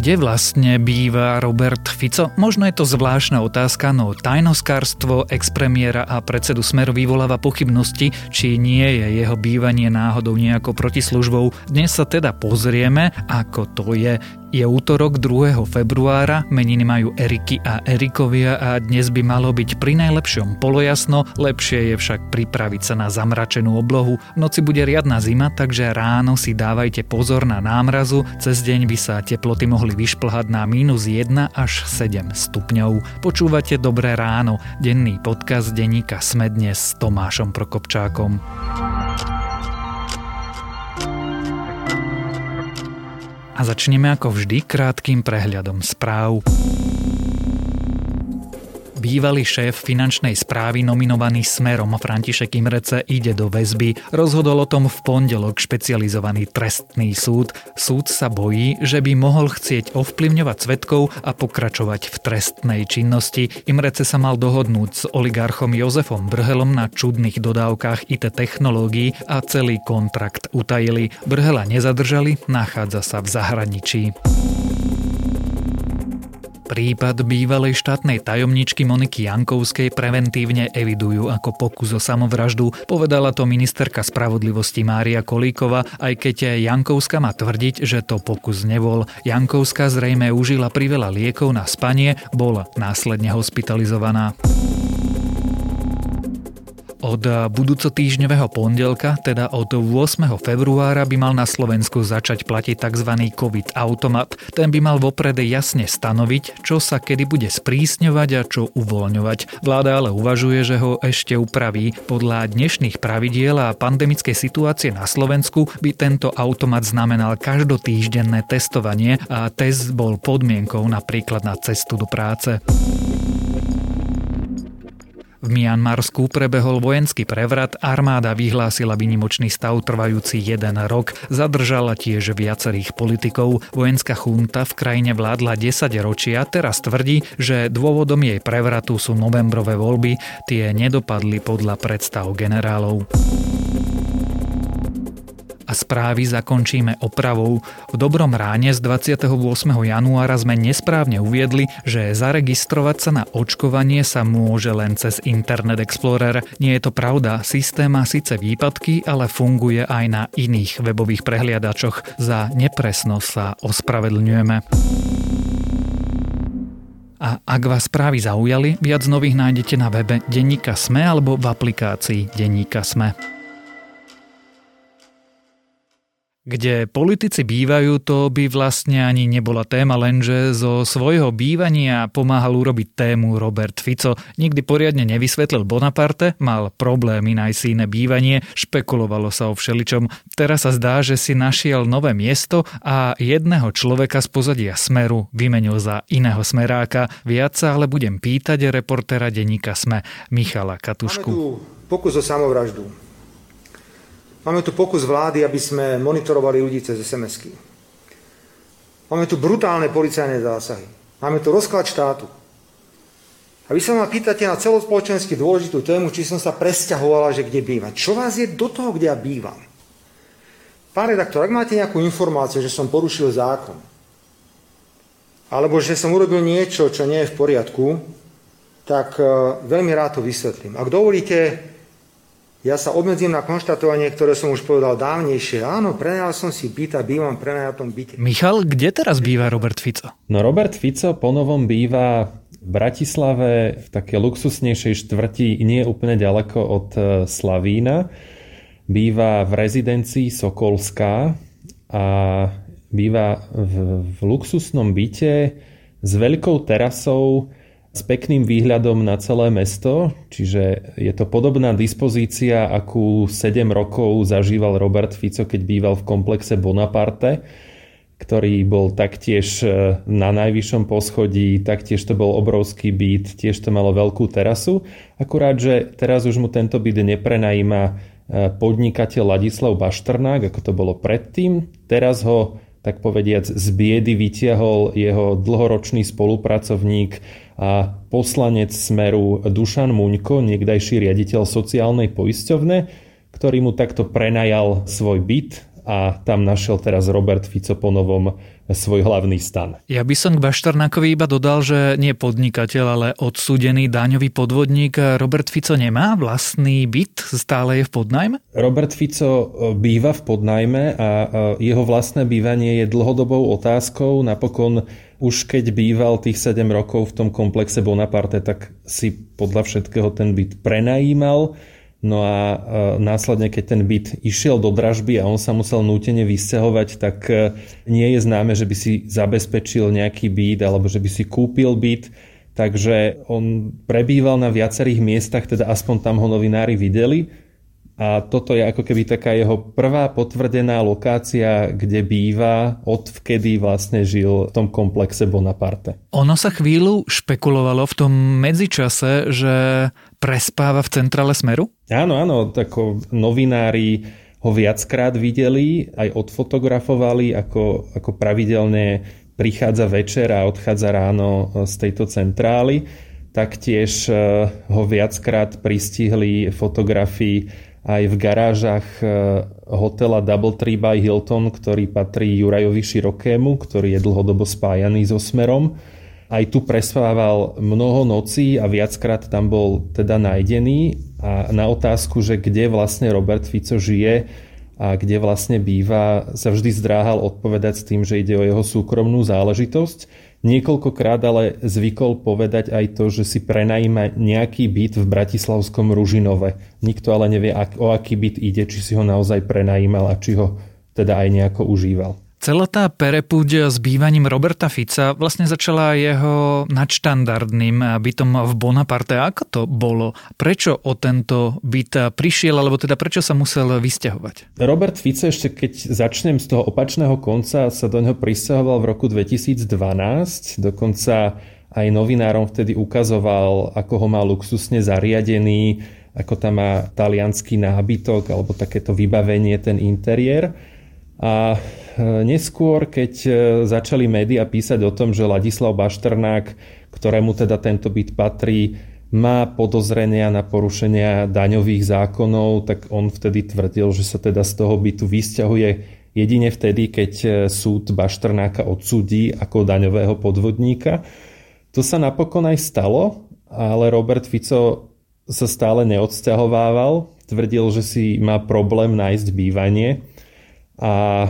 Kde vlastne býva Robert Fico? Možno je to zvláštna otázka, no tajnoskárstvo expremiéra a predsedu Smeru vyvoláva pochybnosti, či nie je jeho bývanie náhodou nejako protislužbou. Dnes sa teda pozrieme, ako to je. Je útorok 2. februára, meniny majú Eriky a Erikovia a dnes by malo byť pri najlepšom polojasno, lepšie je však pripraviť sa na zamračenú oblohu. V noci bude riadna zima, takže ráno si dávajte pozor na námrazu, cez deň by sa teploty mohli vyšplhať na minus 1 až 7 stupňov. Počúvate Dobré ráno, denný podcast denníka Sme dnes s Tomášom Prokopčákom. A začneme ako vždy krátkým prehľadom správ. Bývalý šéf finančnej správy nominovaný Smerom František Imrece ide do väzby. Rozhodol o tom v pondelok špecializovaný trestný súd. Súd sa bojí, že by mohol chcieť ovplyvňovať svetkov a pokračovať v trestnej činnosti. Imrece sa mal dohodnúť s oligarchom Jozefom Brhelom na čudných dodávkach IT technológií a celý kontrakt utajili. Brhela nezadržali, nachádza sa v zahraničí. Prípad bývalej štátnej tajomničky Moniky Jankovskej preventívne evidujú ako pokus o samovraždu, povedala to ministerka spravodlivosti Mária Kolíkova, aj keď Jankovska má tvrdiť, že to pokus nebol. Jankovská zrejme užila priveľa liekov na spanie, bola následne hospitalizovaná. Od budúco týždňového pondelka, teda od 8. februára by mal na Slovensku začať platiť tzv. COVID automat. Ten by mal vopred jasne stanoviť, čo sa kedy bude sprísňovať a čo uvoľňovať. Vláda ale uvažuje, že ho ešte upraví. Podľa dnešných pravidiel a pandemickej situácie na Slovensku by tento automat znamenal každotýždenné testovanie a test bol podmienkou napríklad na cestu do práce. V Mianmarsku prebehol vojenský prevrat, armáda vyhlásila vynimočný stav trvajúci jeden rok, zadržala tiež viacerých politikov. Vojenská chunta v krajine vládla 10 ročia, teraz tvrdí, že dôvodom jej prevratu sú novembrové voľby, tie nedopadli podľa predstav generálov a správy zakončíme opravou. V dobrom ráne z 28. januára sme nesprávne uviedli, že zaregistrovať sa na očkovanie sa môže len cez Internet Explorer. Nie je to pravda, systém má síce výpadky, ale funguje aj na iných webových prehliadačoch. Za nepresnosť sa ospravedlňujeme. A ak vás správy zaujali, viac nových nájdete na webe Denníka Sme alebo v aplikácii Denníka Sme. Kde politici bývajú, to by vlastne ani nebola téma, lenže zo svojho bývania pomáhal urobiť tému Robert Fico. Nikdy poriadne nevysvetlil Bonaparte, mal problémy nájsť si iné bývanie, špekulovalo sa o všeličom. Teraz sa zdá, že si našiel nové miesto a jedného človeka z pozadia Smeru vymenil za iného smeráka. Viac sa ale budem pýtať reportéra denníka Sme, Michala Katušku. Máme tu pokus o samovraždu. Máme tu pokus vlády, aby sme monitorovali ľudí cez SMS-ky. Máme tu brutálne policajné zásahy. Máme tu rozklad štátu. A vy sa ma pýtate na celospoločensky dôležitú tému, či som sa presťahovala, že kde bývam. Čo vás je do toho, kde ja bývam? Pán redaktor, ak máte nejakú informáciu, že som porušil zákon, alebo že som urobil niečo, čo nie je v poriadku, tak e, veľmi rád to vysvetlím. Ak dovolíte, ja sa obmedzím na konštatovanie, ktoré som už povedal dávnejšie. Áno, prenajal som si byt a bývam prenajatom byte. Michal, kde teraz býva Robert Fico? No Robert Fico ponovom býva v Bratislave v také luxusnejšej štvrti, nie úplne ďaleko od e, Slavína. Býva v rezidencii Sokolská a býva v, v luxusnom byte s veľkou terasou s pekným výhľadom na celé mesto, čiže je to podobná dispozícia, akú 7 rokov zažíval Robert Fico, keď býval v komplexe Bonaparte, ktorý bol taktiež e, na najvyššom poschodí, taktiež to bol obrovský byt, tiež to malo veľkú terasu, akurát, že teraz už mu tento byt neprenajíma e, podnikateľ Ladislav Baštrnák, ako to bolo predtým. Teraz ho tak povediac z biedy vytiahol jeho dlhoročný spolupracovník a poslanec Smeru Dušan Muňko, niekdajší riaditeľ sociálnej poisťovne, ktorý mu takto prenajal svoj byt a tam našiel teraz Robert Fico po novom svoj hlavný stan. Ja by som k Baštarnákovi iba dodal, že nie podnikateľ, ale odsúdený daňový podvodník Robert Fico nemá vlastný byt, stále je v podnajme? Robert Fico e, býva v podnajme a e, jeho vlastné bývanie je dlhodobou otázkou. Napokon už keď býval tých 7 rokov v tom komplexe Bonaparte, tak si podľa všetkého ten byt prenajímal No a e, následne, keď ten byt išiel do dražby a on sa musel nútene vysťahovať, tak e, nie je známe, že by si zabezpečil nejaký byt alebo že by si kúpil byt. Takže on prebýval na viacerých miestach, teda aspoň tam ho novinári videli. A toto je ako keby taká jeho prvá potvrdená lokácia, kde býva, od vkedy vlastne žil v tom komplexe Bonaparte. Ono sa chvíľu špekulovalo v tom medzičase, že prespáva v centrále Smeru? Áno, áno, tako novinári ho viackrát videli, aj odfotografovali, ako, ako pravidelne prichádza večer a odchádza ráno z tejto centrály. Taktiež eh, ho viackrát pristihli fotografii aj v garážach e, hotela Double Tree by Hilton, ktorý patrí Jurajovi Širokému, ktorý je dlhodobo spájaný so Smerom. Aj tu prespával mnoho nocí a viackrát tam bol teda nájdený. A na otázku, že kde vlastne Robert Fico žije a kde vlastne býva, sa vždy zdráhal odpovedať s tým, že ide o jeho súkromnú záležitosť. Niekoľkokrát ale zvykol povedať aj to, že si prenajíma nejaký byt v Bratislavskom Ružinove. Nikto ale nevie, o aký byt ide, či si ho naozaj prenajímal a či ho teda aj nejako užíval. Celá tá perepúď s bývaním Roberta Fica vlastne začala jeho nadštandardným bytom v Bonaparte. Ako to bolo? Prečo o tento byt prišiel, alebo teda prečo sa musel vysťahovať? Robert Fico ešte keď začnem z toho opačného konca sa do neho pristahoval v roku 2012. Dokonca aj novinárom vtedy ukazoval, ako ho má luxusne zariadený, ako tam má talianský nábytok alebo takéto vybavenie, ten interiér. A e, neskôr, keď e, začali médiá písať o tom, že Ladislav Bašternák, ktorému teda tento byt patrí, má podozrenia na porušenia daňových zákonov, tak on vtedy tvrdil, že sa teda z toho bytu vysťahuje jedine vtedy, keď e, súd Baštrnáka odsúdi ako daňového podvodníka. To sa napokon aj stalo, ale Robert Fico sa stále neodsťahovával. Tvrdil, že si má problém nájsť bývanie a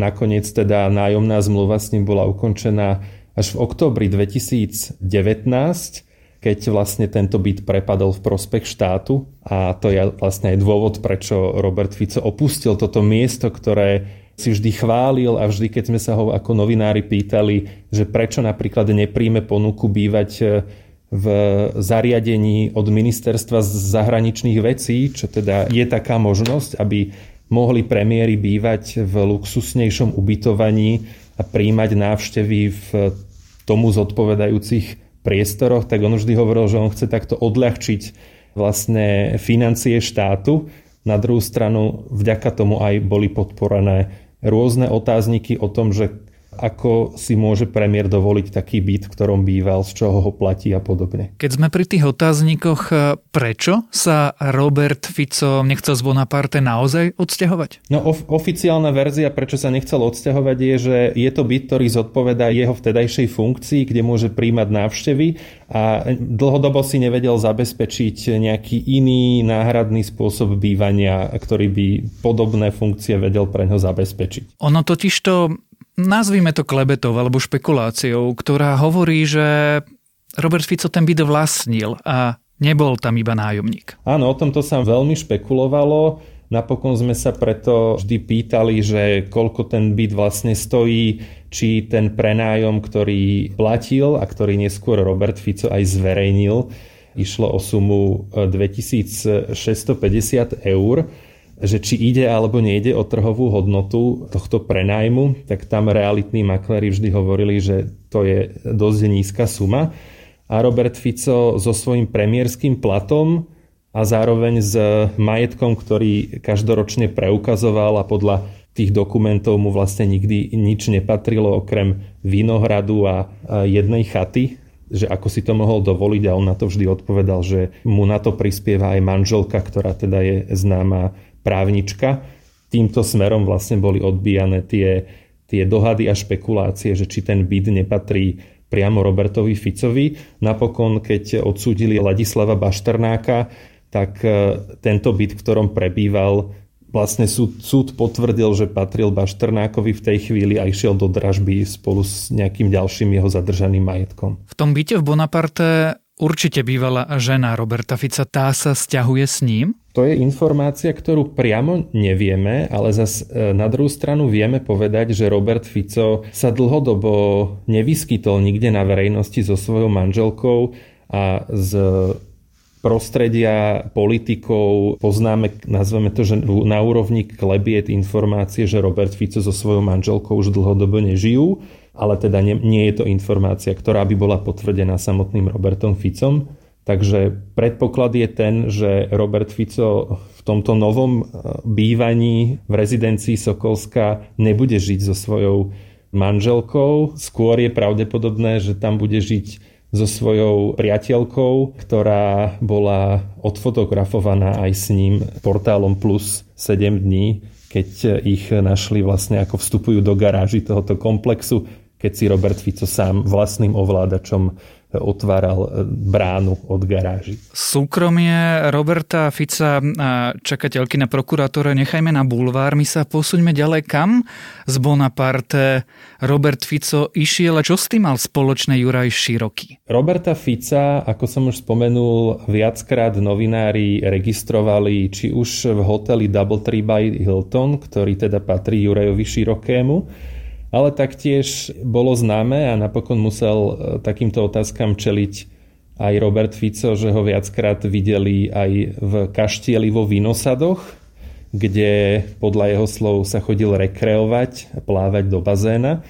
nakoniec teda nájomná zmluva s ním bola ukončená až v októbri 2019, keď vlastne tento byt prepadol v prospech štátu. A to je vlastne aj dôvod, prečo Robert Fico opustil toto miesto, ktoré si vždy chválil a vždy, keď sme sa ho ako novinári pýtali, že prečo napríklad nepríjme ponuku bývať e, v zariadení od ministerstva zahraničných vecí, čo teda je taká možnosť, aby mohli premiéry bývať v luxusnejšom ubytovaní a príjmať návštevy v tomu zodpovedajúcich priestoroch, tak on vždy hovoril, že on chce takto odľahčiť vlastne financie štátu. Na druhú stranu vďaka tomu aj boli podporené rôzne otázniky o tom, že ako si môže premiér dovoliť taký byt, v ktorom býval, z čoho ho platí a podobne. Keď sme pri tých otáznikoch, e, prečo sa Robert Fico nechcel z Bonaparte naozaj odsťahovať? No of- oficiálna verzia, prečo sa nechcel odsťahovať, je, že je to byt, ktorý zodpovedá jeho vtedajšej funkcii, kde môže príjmať návštevy a dlhodobo si nevedel zabezpečiť nejaký iný náhradný spôsob bývania, ktorý by podobné funkcie vedel pre ňo zabezpečiť. Ono totiž to nazvime to klebetou alebo špekuláciou, ktorá hovorí, že Robert Fico ten byt vlastnil a nebol tam iba nájomník. Áno, o tomto sa veľmi špekulovalo. Napokon sme sa preto vždy pýtali, že koľko ten byt vlastne stojí, či ten prenájom, ktorý platil a ktorý neskôr Robert Fico aj zverejnil, išlo o sumu 2650 eur že či ide alebo nejde o trhovú hodnotu tohto prenajmu, tak tam realitní makléri vždy hovorili, že to je dosť nízka suma. A Robert Fico so svojím premiérským platom a zároveň s majetkom, ktorý každoročne preukazoval a podľa tých dokumentov mu vlastne nikdy nič nepatrilo okrem vinohradu a jednej chaty, že ako si to mohol dovoliť a on na to vždy odpovedal, že mu na to prispieva aj manželka, ktorá teda je známa právnička. týmto smerom vlastne boli odbíjane tie, tie dohady a špekulácie, že či ten byt nepatrí priamo Robertovi Ficovi. Napokon, keď odsúdili Ladislava Bašternáka, tak e, tento byt, v ktorom prebýval, vlastne súd, súd potvrdil, že patril Bašternákovi v tej chvíli a išiel do dražby spolu s nejakým ďalším jeho zadržaným majetkom. V tom byte v Bonaparte určite bývala žena Roberta Fica. Tá sa stiahuje s ním? To je informácia, ktorú priamo nevieme, ale zas e, na druhú stranu vieme povedať, že Robert Fico sa dlhodobo nevyskytol nikde na verejnosti so svojou manželkou a z prostredia politikov poznáme, nazveme to, že na úrovni klebiet informácie, že Robert Fico so svojou manželkou už dlhodobo nežijú, ale teda nie, nie je to informácia, ktorá by bola potvrdená samotným Robertom Ficom. Takže predpoklad je ten, že Robert Fico v tomto novom e, bývaní v rezidencii Sokolska nebude žiť so svojou manželkou. Skôr je pravdepodobné, že tam bude žiť so svojou priateľkou, ktorá bola odfotografovaná aj s ním portálom plus 7 dní, keď ich našli vlastne ako vstupujú do garáži tohoto komplexu, keď si Robert Fico sám vlastným ovládačom otváral e, bránu od garáži. Súkromie Roberta Fica a čakateľky na prokurátore nechajme na bulvár. My sa posuňme ďalej kam? Z Bonaparte Robert Fico išiel a čo s tým mal spoločné Juraj Široký? Roberta Fica, ako som už spomenul, viackrát novinári registrovali či už v hoteli Double Tree by Hilton, ktorý teda patrí Jurajovi Širokému, ale taktiež bolo známe a napokon musel e, takýmto otázkam čeliť aj Robert Fico, že ho viackrát videli aj v kaštieli vo Vinosadoch, kde podľa jeho slov sa chodil rekreovať plávať do bazéna.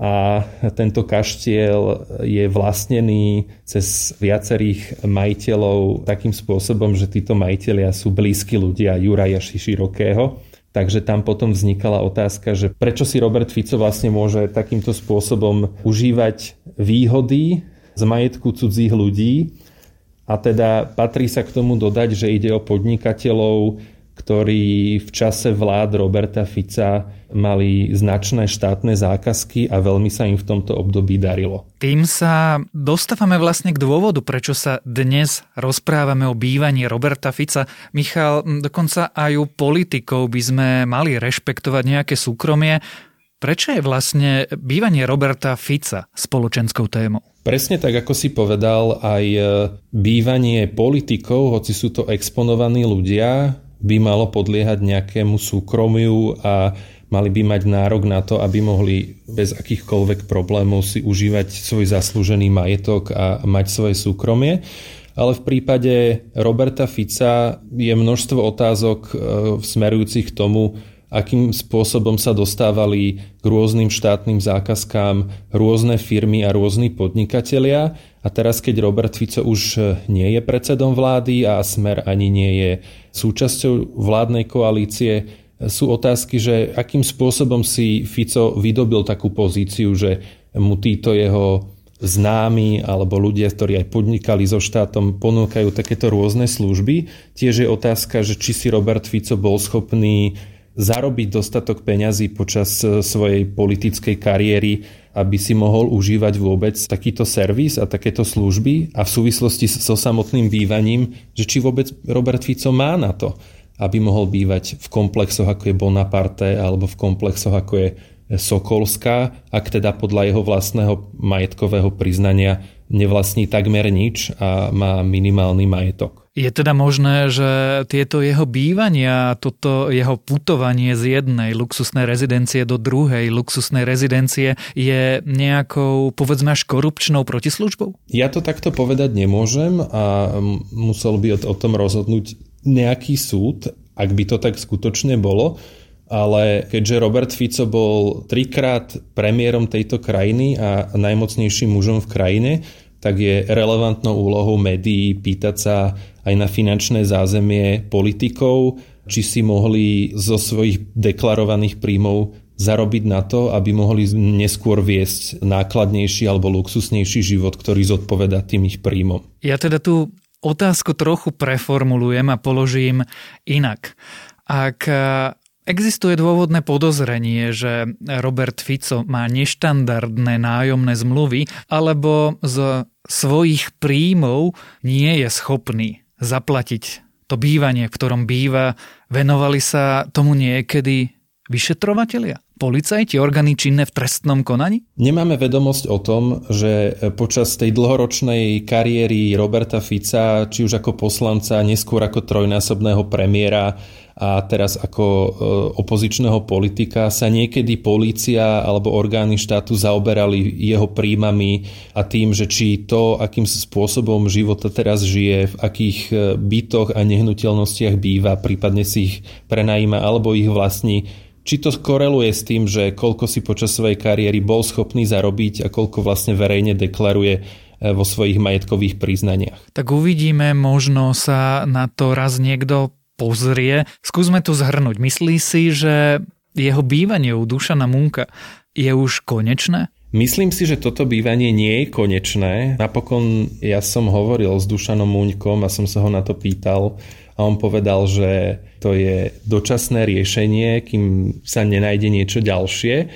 A tento kaštiel je vlastnený cez viacerých majiteľov takým spôsobom, že títo majiteľia sú blízki ľudia Juraja Širokého Takže tam potom vznikala otázka, že prečo si Robert Fico vlastne môže takýmto spôsobom užívať výhody z majetku cudzích ľudí. A teda patrí sa k tomu dodať, že ide o podnikateľov, ktorí v čase vlád Roberta Fica mali značné štátne zákazky a veľmi sa im v tomto období darilo. Tým sa dostávame vlastne k dôvodu, prečo sa dnes rozprávame o bývaní Roberta Fica. Michal, dokonca aj u politikov by sme mali rešpektovať nejaké súkromie. Prečo je vlastne bývanie Roberta Fica spoločenskou témou? Presne tak, ako si povedal, aj bývanie politikov, hoci sú to exponovaní ľudia, by malo podliehať nejakému súkromiu a mali by mať nárok na to, aby mohli bez akýchkoľvek problémov si užívať svoj zaslúžený majetok a mať svoje súkromie. Ale v prípade Roberta Fica je množstvo otázok e, smerujúcich k tomu, akým spôsobom sa dostávali k rôznym štátnym zákazkám rôzne firmy a rôzni podnikatelia. A teraz, keď Robert Fico už nie je predsedom vlády a Smer ani nie je súčasťou vládnej koalície, sú otázky, že akým spôsobom si Fico vydobil takú pozíciu, že mu títo jeho známi alebo ľudia, ktorí aj podnikali so štátom, ponúkajú takéto rôzne služby. Tiež je otázka, že či si Robert Fico bol schopný zarobiť dostatok peňazí počas e, svojej politickej kariéry, aby si mohol užívať vôbec takýto servis a takéto služby a v súvislosti so samotným bývaním, že či vôbec Robert Fico má na to, aby mohol bývať v komplexoch ako je Bonaparte alebo v komplexoch ako je Sokolská, ak teda podľa jeho vlastného majetkového priznania nevlastní takmer nič a má minimálny majetok. Je teda možné, že tieto jeho bývania, toto jeho putovanie z jednej luxusnej rezidencie do druhej luxusnej rezidencie je nejakou, povedzme až korupčnou protislužbou? Ja to takto povedať nemôžem a musel by o tom rozhodnúť nejaký súd, ak by to tak skutočne bolo. Ale keďže Robert Fico bol trikrát premiérom tejto krajiny a najmocnejším mužom v krajine, tak je relevantnou úlohou médií pýtať sa aj na finančné zázemie politikov, či si mohli zo svojich deklarovaných príjmov zarobiť na to, aby mohli neskôr viesť nákladnejší alebo luxusnejší život, ktorý zodpoveda tým ich príjmom. Ja teda tú otázku trochu preformulujem a položím inak. Ak Existuje dôvodné podozrenie, že Robert Fico má neštandardné nájomné zmluvy alebo z svojich príjmov nie je schopný zaplatiť to bývanie, v ktorom býva. Venovali sa tomu niekedy vyšetrovatelia? policajti, orgány činné v trestnom konaní? Nemáme vedomosť o tom, že počas tej dlhoročnej kariéry Roberta Fica, či už ako poslanca, neskôr ako trojnásobného premiéra a teraz ako e, opozičného politika sa niekedy polícia alebo orgány štátu zaoberali jeho príjmami a tým, že či to, akým spôsobom života teraz žije, v akých e, bytoch a nehnuteľnostiach býva, prípadne si ich prenajíma alebo ich vlastní, či to koreluje s tým, že koľko si počas svojej kariéry bol schopný zarobiť a koľko vlastne verejne deklaruje e, vo svojich majetkových priznaniach. Tak uvidíme, možno sa na to raz niekto pozrie. Skúsme to zhrnúť. Myslí si, že jeho bývanie u Dušana Munka je už konečné? Myslím si, že toto bývanie nie je konečné. Napokon ja som hovoril s Dušanom Muňkom a som sa ho na to pýtal a on povedal, že to je dočasné riešenie, kým sa nenájde niečo ďalšie.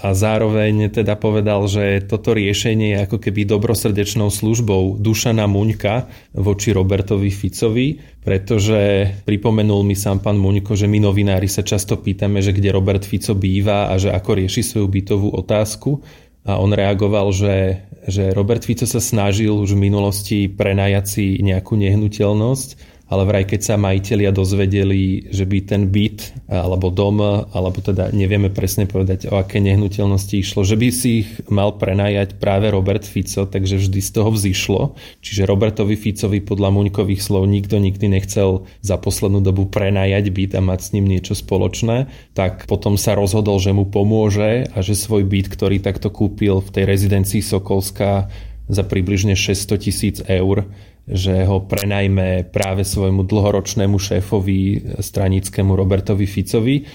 A zároveň teda povedal, že toto riešenie je ako keby dobrosrdečnou službou Dušana Muňka voči Robertovi Ficovi, pretože pripomenul mi sám pán Muňko, že my novinári sa často pýtame, že kde Robert Fico býva a že ako rieši svoju bytovú otázku. A on reagoval, že, že Robert Fico sa snažil už v minulosti prenajať si nejakú nehnuteľnosť ale vraj keď sa majiteľia dozvedeli, že by ten byt alebo dom, alebo teda nevieme presne povedať, o aké nehnuteľnosti išlo, že by si ich mal prenajať práve Robert Fico, takže vždy z toho vzýšlo. Čiže Robertovi Ficovi podľa Muňkových slov nikto nikdy nechcel za poslednú dobu prenajať byt a mať s ním niečo spoločné, tak potom sa rozhodol, že mu pomôže a že svoj byt, ktorý takto kúpil v tej rezidencii Sokolská za približne 600 tisíc eur, že ho prenajme práve svojmu dlhoročnému šéfovi stranickému Robertovi Ficovi.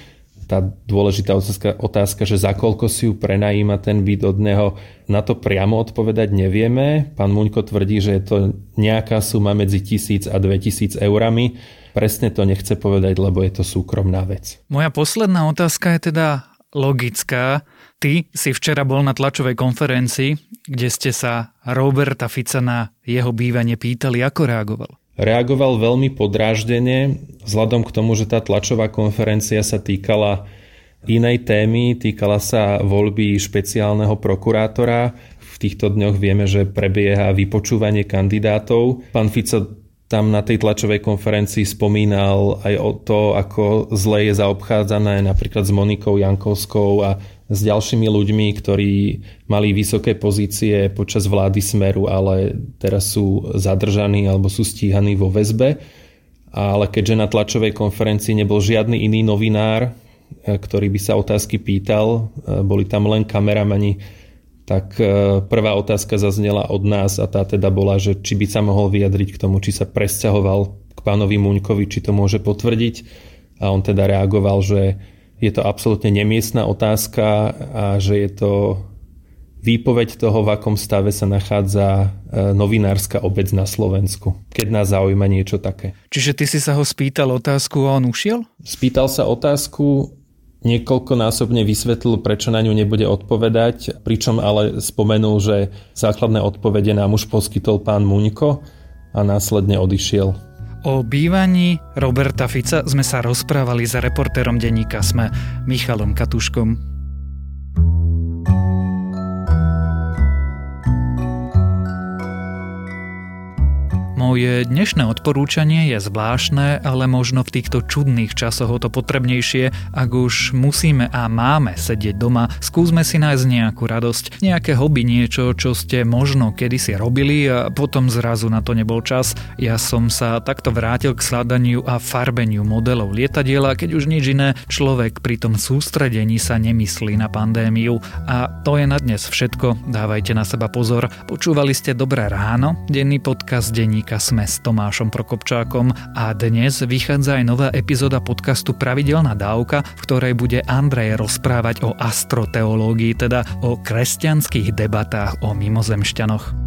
Tá dôležitá otázka, otázka, že za koľko si ju prenajíma ten byt od neho, na to priamo odpovedať nevieme. Pán Muňko tvrdí, že je to nejaká suma medzi 1000 a 2000 eurami. Presne to nechce povedať, lebo je to súkromná vec. Moja posledná otázka je teda logická. Ty si včera bol na tlačovej konferencii, kde ste sa Roberta Fica na jeho bývanie pýtali, ako reagoval. Reagoval veľmi podráždene, vzhľadom k tomu, že tá tlačová konferencia sa týkala inej témy, týkala sa voľby špeciálneho prokurátora. V týchto dňoch vieme, že prebieha vypočúvanie kandidátov. Pán Fico tam na tej tlačovej konferencii spomínal aj o to, ako zle je zaobchádzané napríklad s Monikou Jankovskou a s ďalšími ľuďmi, ktorí mali vysoké pozície počas vlády Smeru, ale teraz sú zadržaní alebo sú stíhaní vo väzbe. Ale keďže na tlačovej konferencii nebol žiadny iný novinár, e, ktorý by sa otázky pýtal, e, boli tam len kameramani, tak e, prvá otázka zaznela od nás a tá teda bola, že či by sa mohol vyjadriť k tomu, či sa presťahoval k pánovi Muňkovi, či to môže potvrdiť. A on teda reagoval, že je to absolútne nemiestná otázka a že je to výpoveď toho, v akom stave sa nachádza e, novinárska obec na Slovensku, keď nás zaujíma niečo také. Čiže ty si sa ho spýtal otázku a on ušiel? Spýtal sa otázku, niekoľkonásobne vysvetlil, prečo na ňu nebude odpovedať, pričom ale spomenul, že základné odpovede nám už poskytol pán Muňko a následne odišiel. O bývaní Roberta Fica sme sa rozprávali s reportérom denníka Sme Michalom Katuškom. Moje dnešné odporúčanie je zvláštne, ale možno v týchto čudných časoch o to potrebnejšie, ak už musíme a máme sedieť doma, skúsme si nájsť nejakú radosť, nejaké hobby, niečo, čo ste možno kedysi robili a potom zrazu na to nebol čas. Ja som sa takto vrátil k sladaniu a farbeniu modelov lietadiela, keď už nič iné, človek pri tom sústredení sa nemyslí na pandémiu. A to je na dnes všetko, dávajte na seba pozor. Počúvali ste Dobré ráno, denný podcast denníka Sme s Tomášom Prokopčákom a dnes vychádza aj nová epizóda podcastu Pravidelná dávka, v ktorej bude Andrej rozprávať o astroteológii, teda o kresťanských debatách o mimozemšťanoch.